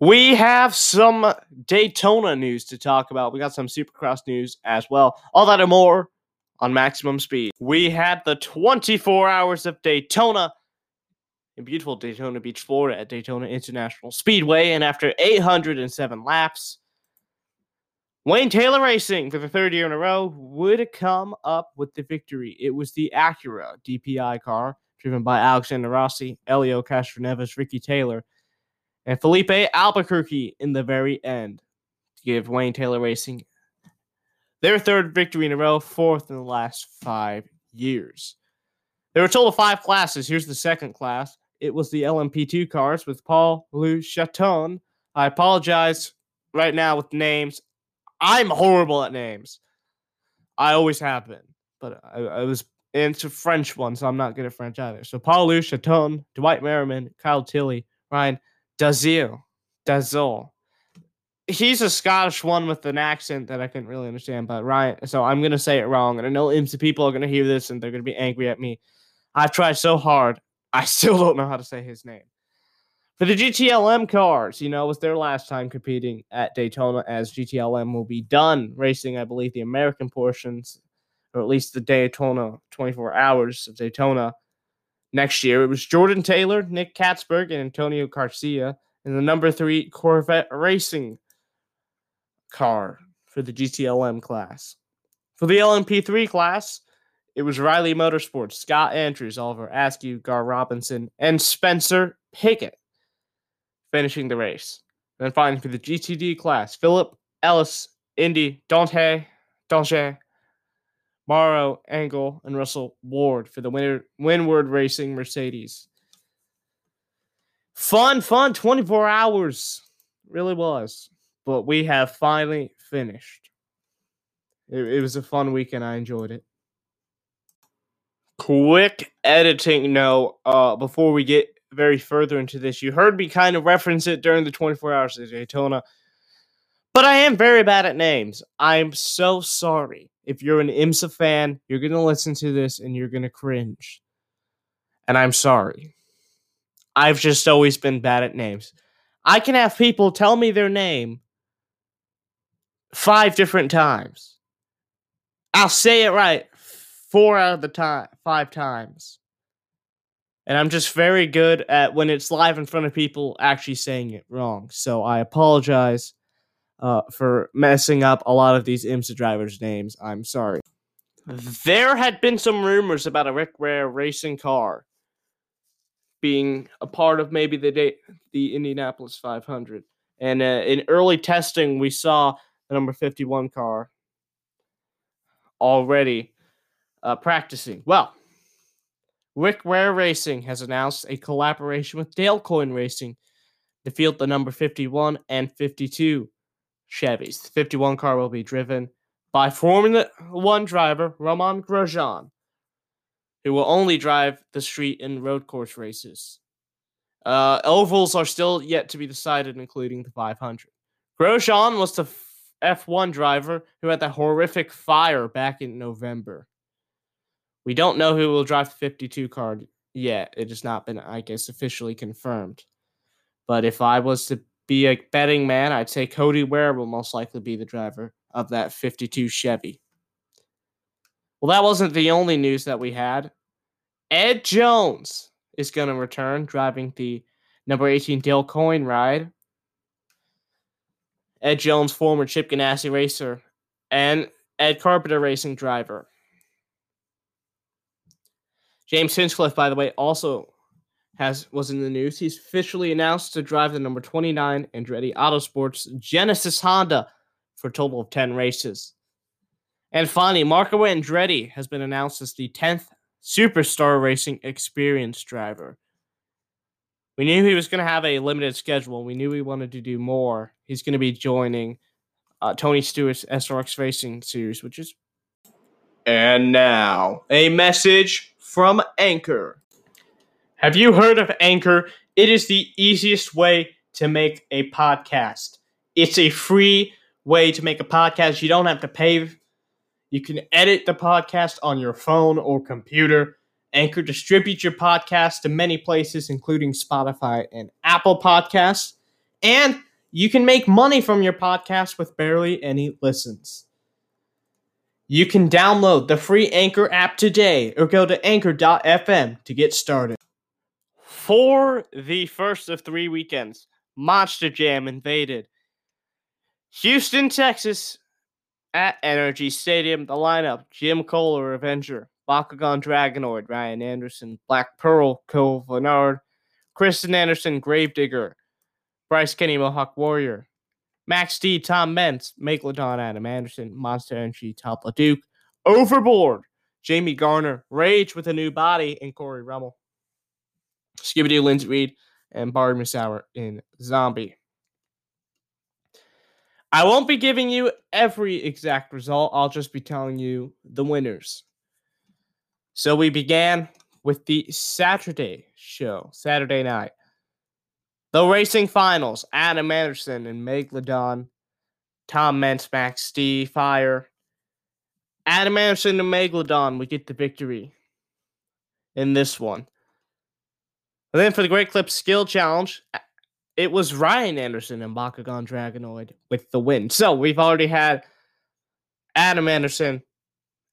We have some Daytona news to talk about. We got some Supercross news as well. All that and more on Maximum Speed. We had the 24 hours of Daytona in beautiful Daytona Beach, Florida at Daytona International Speedway. And after 807 laps, Wayne Taylor Racing for the third year in a row would come up with the victory. It was the Acura DPI car driven by Alexander Rossi, Helio Castroneves, Ricky Taylor, and Filipe Albuquerque in the very end to give Wayne Taylor Racing their third victory in a row, fourth in the last five years. There were a total of five classes. Here's the second class. It was the LMP2 cars with Paul-Loup Chatin. I apologize right now with names. I'm horrible at names. I always have been, but I, I was into French one, so I'm not good at French either. So Paul-Loup Chatin, Dwight Merriman, Kyle Tilley, Ryan Dalziel, Dazil. He's a Scottish one with an accent that I couldn't really understand, but Ryan. So I'm gonna say it wrong, and I know IMSA people are gonna hear this and they're gonna be angry at me. I've tried so hard, I still don't know how to say his name. For the GTLM cars, you know, it was their last time competing at Daytona, as GTLM will be done racing, I believe, the American portions, or at least the Daytona 24 hours of Daytona next year. It was Jordan Taylor, Nick Catsburg, and Antonio Garcia in the number three Corvette Racing car for the GTLM class. For the LMP3 class, it was Riley Motorsports, Scott Andrews, Oliver Askew, Gar Robinson, and Spencer Pigot finishing the race. Then finally for the GTD class, Philip Ellis, Indy, Dante, Dante, Morrow, Engel, and Russell Ward for the winner, WinWard Racing Mercedes. Fun, fun 24 hours. Really was. But we have finally finished. It, it was a fun weekend. I enjoyed it. Quick editing note uh, before we get very further into this. You heard me kind of reference it during the 24 hours of Daytona. But I am very bad at names. I'm so sorry. If you're an IMSA fan, you're going to listen to this and you're going to cringe. And I'm sorry. I've just always been bad at names. I can have people tell me their name five different times. I'll say it right four out of the time, five times. And I'm just very good at when it's live in front of people actually saying it wrong. So I apologize uh, for messing up a lot of these IMSA drivers' names. I'm sorry. There had been some rumors about a Rick Ware racing car being a part of maybe the day, the Indianapolis 500. And uh, in early testing, we saw the number 51 car already uh, practicing. Well, Rick Ware Racing has announced a collaboration with Dale Coyne Racing to field the number 51 and 52 Chevys. The 51 car will be driven by Formula One driver Romain Grosjean, who will only drive the street and road course races. Uh, ovals are still yet to be decided, including the 500. Grosjean was the F1 driver who had that horrific fire back in November. We don't know who will drive the 52 card yet. It has not been, I guess, officially confirmed. But if I was to be a betting man, I'd say Cody Ware will most likely be the driver of that 52 Chevy. Well, that wasn't the only news that we had. Ed Jones is going to return driving the number 18 Dale Coyne ride. Ed Jones, former Chip Ganassi racer, and Ed Carpenter racing driver. James Hinchcliffe, by the way, also has was in the news. He's officially announced to drive the number 29 Andretti Autosports Genesis Honda for a total of 10 races. And finally, Marco Andretti has been announced as the 10th Superstar Racing Experience driver. We knew he was going to have a limited schedule. We knew he wanted to do more. He's going to be joining uh, Tony Stewart's SRX Racing series, which is. And now, a message from Anchor. Have you heard of Anchor? It is the easiest way to make a podcast. It's a free way to make a podcast. You don't have to pay. You can edit the podcast on your phone or computer. Anchor distributes your podcast to many places, including Spotify and Apple Podcasts. And you can make money from your podcast with barely any listens. You can download the free Anchor app today or go to anchor.fm to get started. For the first of three weekends, Monster Jam invaded Houston, Texas at NRG Stadium. The lineup Jim Koehler, Avenger, Bakugan Dragonoid, Ryan Anderson, Black Pearl, Cole Bernard, Kristen Anderson, Gravedigger, Bryce Kenny, Mohawk Warrior, Max D, Tom Meents, Megalodon, Adam Anderson, Monster Energy, Todd LeDuc, Overboard, Jamie Garner, Rage with a new body, and Corey Rummel. Scooby Doo, Lindsay Reed, and Bari Musawwir in Zombie. I won't be giving you every exact result. I'll just be telling you the winners. So we began with the Saturday show, Saturday night. The racing finals Adam Anderson and Meg Megalodon, Tom Meents, Max D, Fire. Adam Anderson and Meg Megalodon would get the victory in this one. And then for the Great Clip Skill Challenge, it was Ryan Anderson and Bakugan Dragonoid with the win. So we've already had Adam Anderson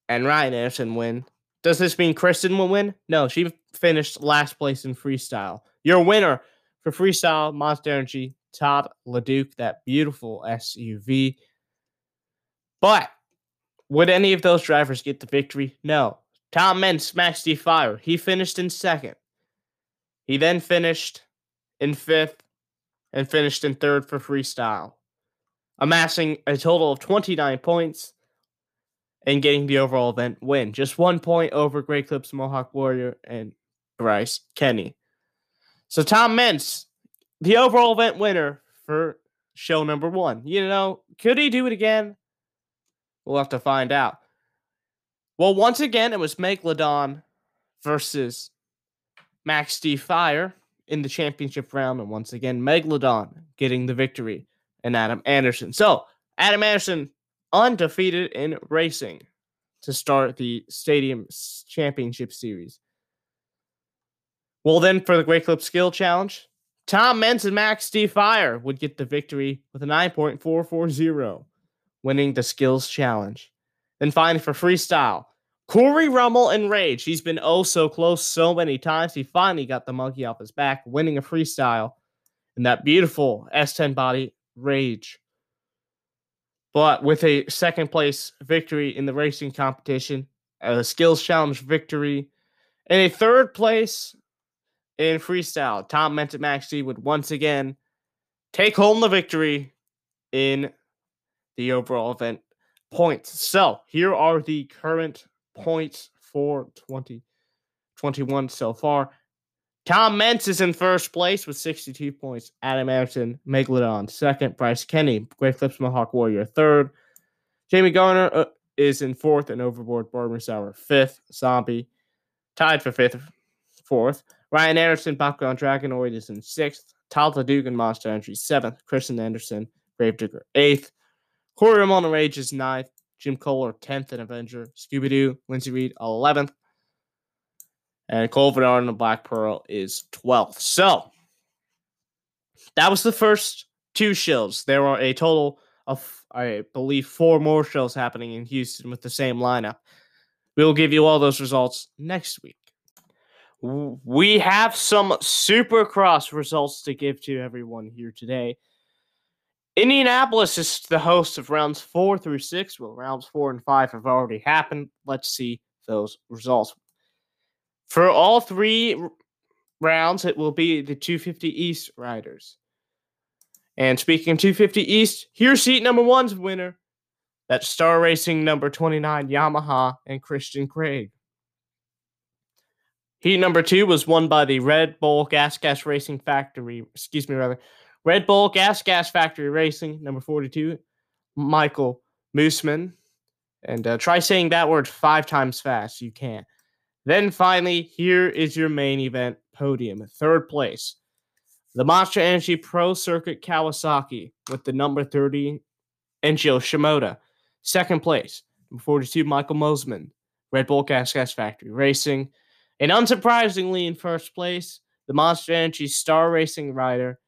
and Ryan Anderson win. Does this mean Kristen will win? No, she finished last place in freestyle. Your winner for freestyle, Monster Energy, Todd LeDuc, that beautiful SUV. But would any of those drivers get the victory? No. Tom Men smashed the fire. He finished in second. He then finished in fifth and finished in third for freestyle, amassing a total of 29 points and getting the overall event win. Just one point over Great Clips Mohawk Warrior and Bryce Kenny. So Tom Meents, the overall event winner for show number one. You know, could he do it again? We'll have to find out. Well, once again, it was Megalodon versus Max D Fire in the championship round. And once again, Megalodon getting the victory and Adam Anderson. So, Adam Anderson undefeated in racing to start the Stadium Championship Series. Well, then for the Great Clip Skill Challenge, Tom Meents and Max D Fire would get the victory with a 9.440, winning the Skills Challenge. Then finally for freestyle, Corey Rummel and Rage. He's been oh so close so many times. He finally got the monkey off his back, winning a freestyle in that beautiful S10 body Rage. But with a second place victory in the racing competition, a skills challenge victory, and a third place in freestyle. Tom Meents Max would once again take home the victory in the overall event points. So here are the current points for 2021 so far. Tom Meents is in first place with 62 points. Adam Anderson, Megalodon second. Bryce Kenny, Great Clips Mohawk Warrior third. Jamie Garner uh, is in fourth and Overboard Barbara Sour fifth. Zombie tied for fifth, fourth. Ryan Anderson, Bakugan Dragonoid is in sixth. Talta Dugan, Monster Entry seventh. Kristen Anderson, Gravedigger eighth. Corey Ramon Rage is ninth. Jim Koehler, 10th and Avenger. Scooby Doo, Lindsay Reed, 11th. And Cole Bernard and Black Pearl is 12th. So that was the first two shows. There are a total of, I believe, four more shows happening in Houston with the same lineup. We'll give you all those results next week we have some supercross results to give to everyone here today. Indianapolis is the host of rounds four through six. Well, rounds four and five have already happened. Let's see those results. For all three rounds, it will be the 250 East riders. And speaking of 250 East, here's seat number one's winner. That's Star Racing number 29 Yamaha and Christian Craig. Heat number two was won by the Red Bull Gas Gas Racing Factory. Excuse me, rather. Red Bull Gas Gas Factory Racing, number 42, Michael Mosiman. And uh, try saying that word five times fast. You can't. Then finally, here is your main event podium. Third place, the Monster Energy Pro Circuit Kawasaki with the number 30, Enjo Shimoda. Second place, number 42, Michael Mosiman, Red Bull Gas Gas Factory Racing. And unsurprisingly, in first place, the Monster Energy Star Racing rider,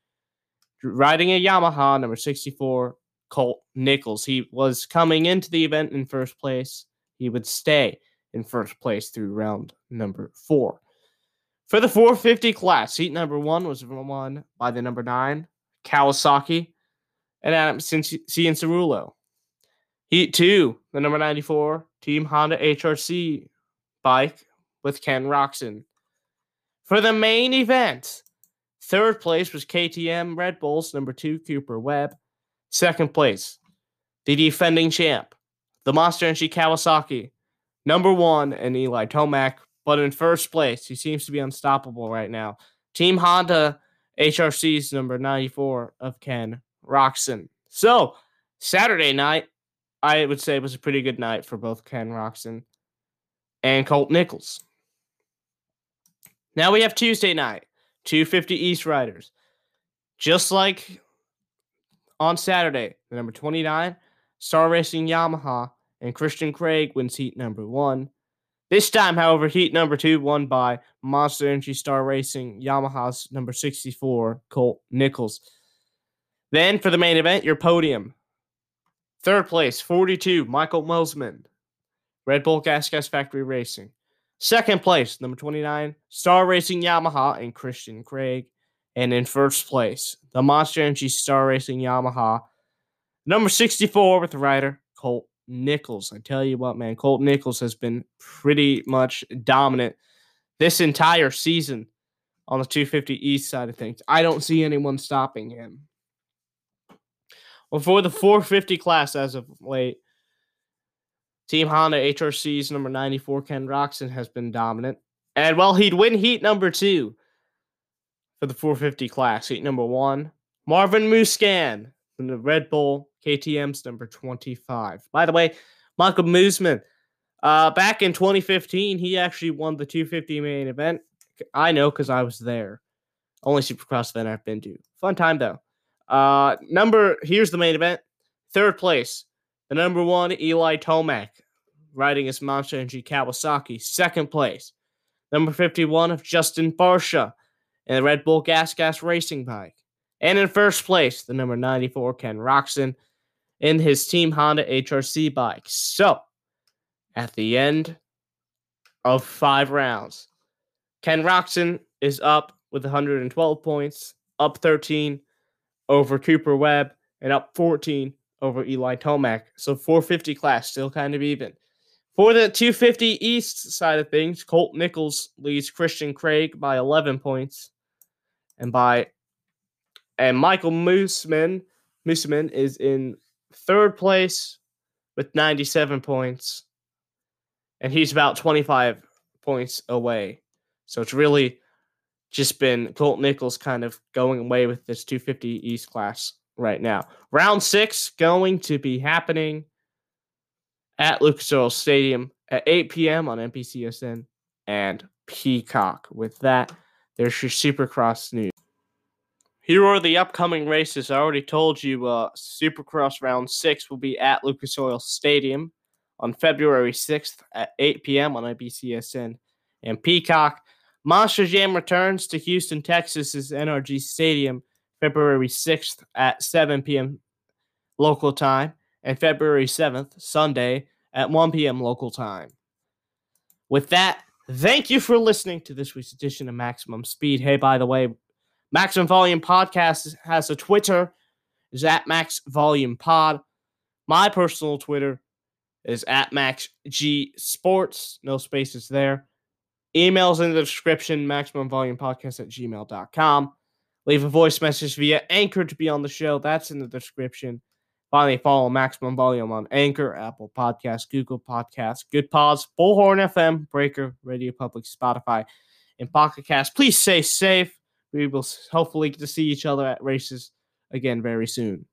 riding a Yamaha number 64 Colt Nichols. He was coming into the event in first place. He would stay in first place through round number four. For the 450 class, heat number one was won by the number nine Kawasaki and Adam Cianciarulo. Heat two, the number 94 Team Honda HRC bike with Ken Roczen. For the main event, third place was KTM Red Bulls number two Cooper Webb. Second place, the defending champ, the Monster Energy Kawasaki, number one, and Eli Tomac. But in first place, he seems to be unstoppable right now. Team Honda HRC's number 94 of Ken Roczen. So, Saturday night, I would say it was a pretty good night for both Ken Roczen and Colt Nichols. Now we have Tuesday night, 250 East Riders. Just like on Saturday, the number 29, Star Racing Yamaha, and Christian Craig wins heat number one. This time, however, heat number two won by Monster Energy Star Racing Yamaha's number 64, Colt Nichols. Then for the main event, your podium. Third place, 42, Michael Mosiman, Red Bull Gas Gas Factory Racing. Second place, number 29, Star Racing Yamaha and Christian Craig. And in first place, the Monster Energy Star Racing Yamaha, number 64 with the rider Colt Nichols. I tell you what, man, Colt Nichols has been pretty much dominant this entire season on the 250 East side of things. I don't see anyone stopping him. Well, for the 450 class as of late, Team Honda HRC's number 94, Ken Roczen, has been dominant. And well, he'd win heat number two for the 450 class. Heat number one, Marvin Musquin from the Red Bull KTM's number 25. By the way, Michael Mosiman, uh, back in 2015, he actually won the 250 main event. I know because I was there. Only Supercross event I've been to. Fun time though. Uh, number here's the main event. Third place, the number one, Eli Tomac, riding his Monster Energy Kawasaki. Second place, number 51 of Justin Barcia in the Red Bull Gas Gas Racing bike. And in first place, the number 94, Ken Roczen, in his Team Honda HRC bike. So, at the end of five rounds, Ken Roczen is up with 112 points, up 13 over Cooper Webb, and up 14 over Eli Tomac. So 450 class, still kind of even. For the 250 East side of things, Colt Nichols leads Christian Craig by 11 points. And by and Michael Mosiman, Mosiman is in third place with 97 points. And he's about 25 points away. So it's really just been Colt Nichols kind of going away with this 250 East class right now. Round six going to be happening at Lucas Oil Stadium at 8 p.m. on NBCSN and Peacock. With that, there's your Supercross news. Here are the upcoming races. I already told you uh, Supercross Round 6 will be at Lucas Oil Stadium on February 6th at 8 p.m. on NBCSN and Peacock. Monster Jam returns to Houston, Texas's NRG Stadium February 6th at 7 p.m. local time, and February 7th, Sunday, at 1 p.m. local time. With that, thank you for listening to this week's edition of Maximum Speed. Hey, by the way, Maximum Volume Podcast has a Twitter, is at Max Volume Pod. My personal Twitter is at Max G Sports, no spaces there. Emails in the description, Maximum Volume Podcast at gmail.com. Leave a voice message via Anchor to be on the show. That's in the description. Finally, follow Maximum Volume on Anchor, Apple Podcasts, Google Podcasts, Good Pods, Bullhorn FM, Breaker, Radio Public, Spotify, and Pocket Cast. Please stay safe. We will hopefully get to see each other at races again very soon.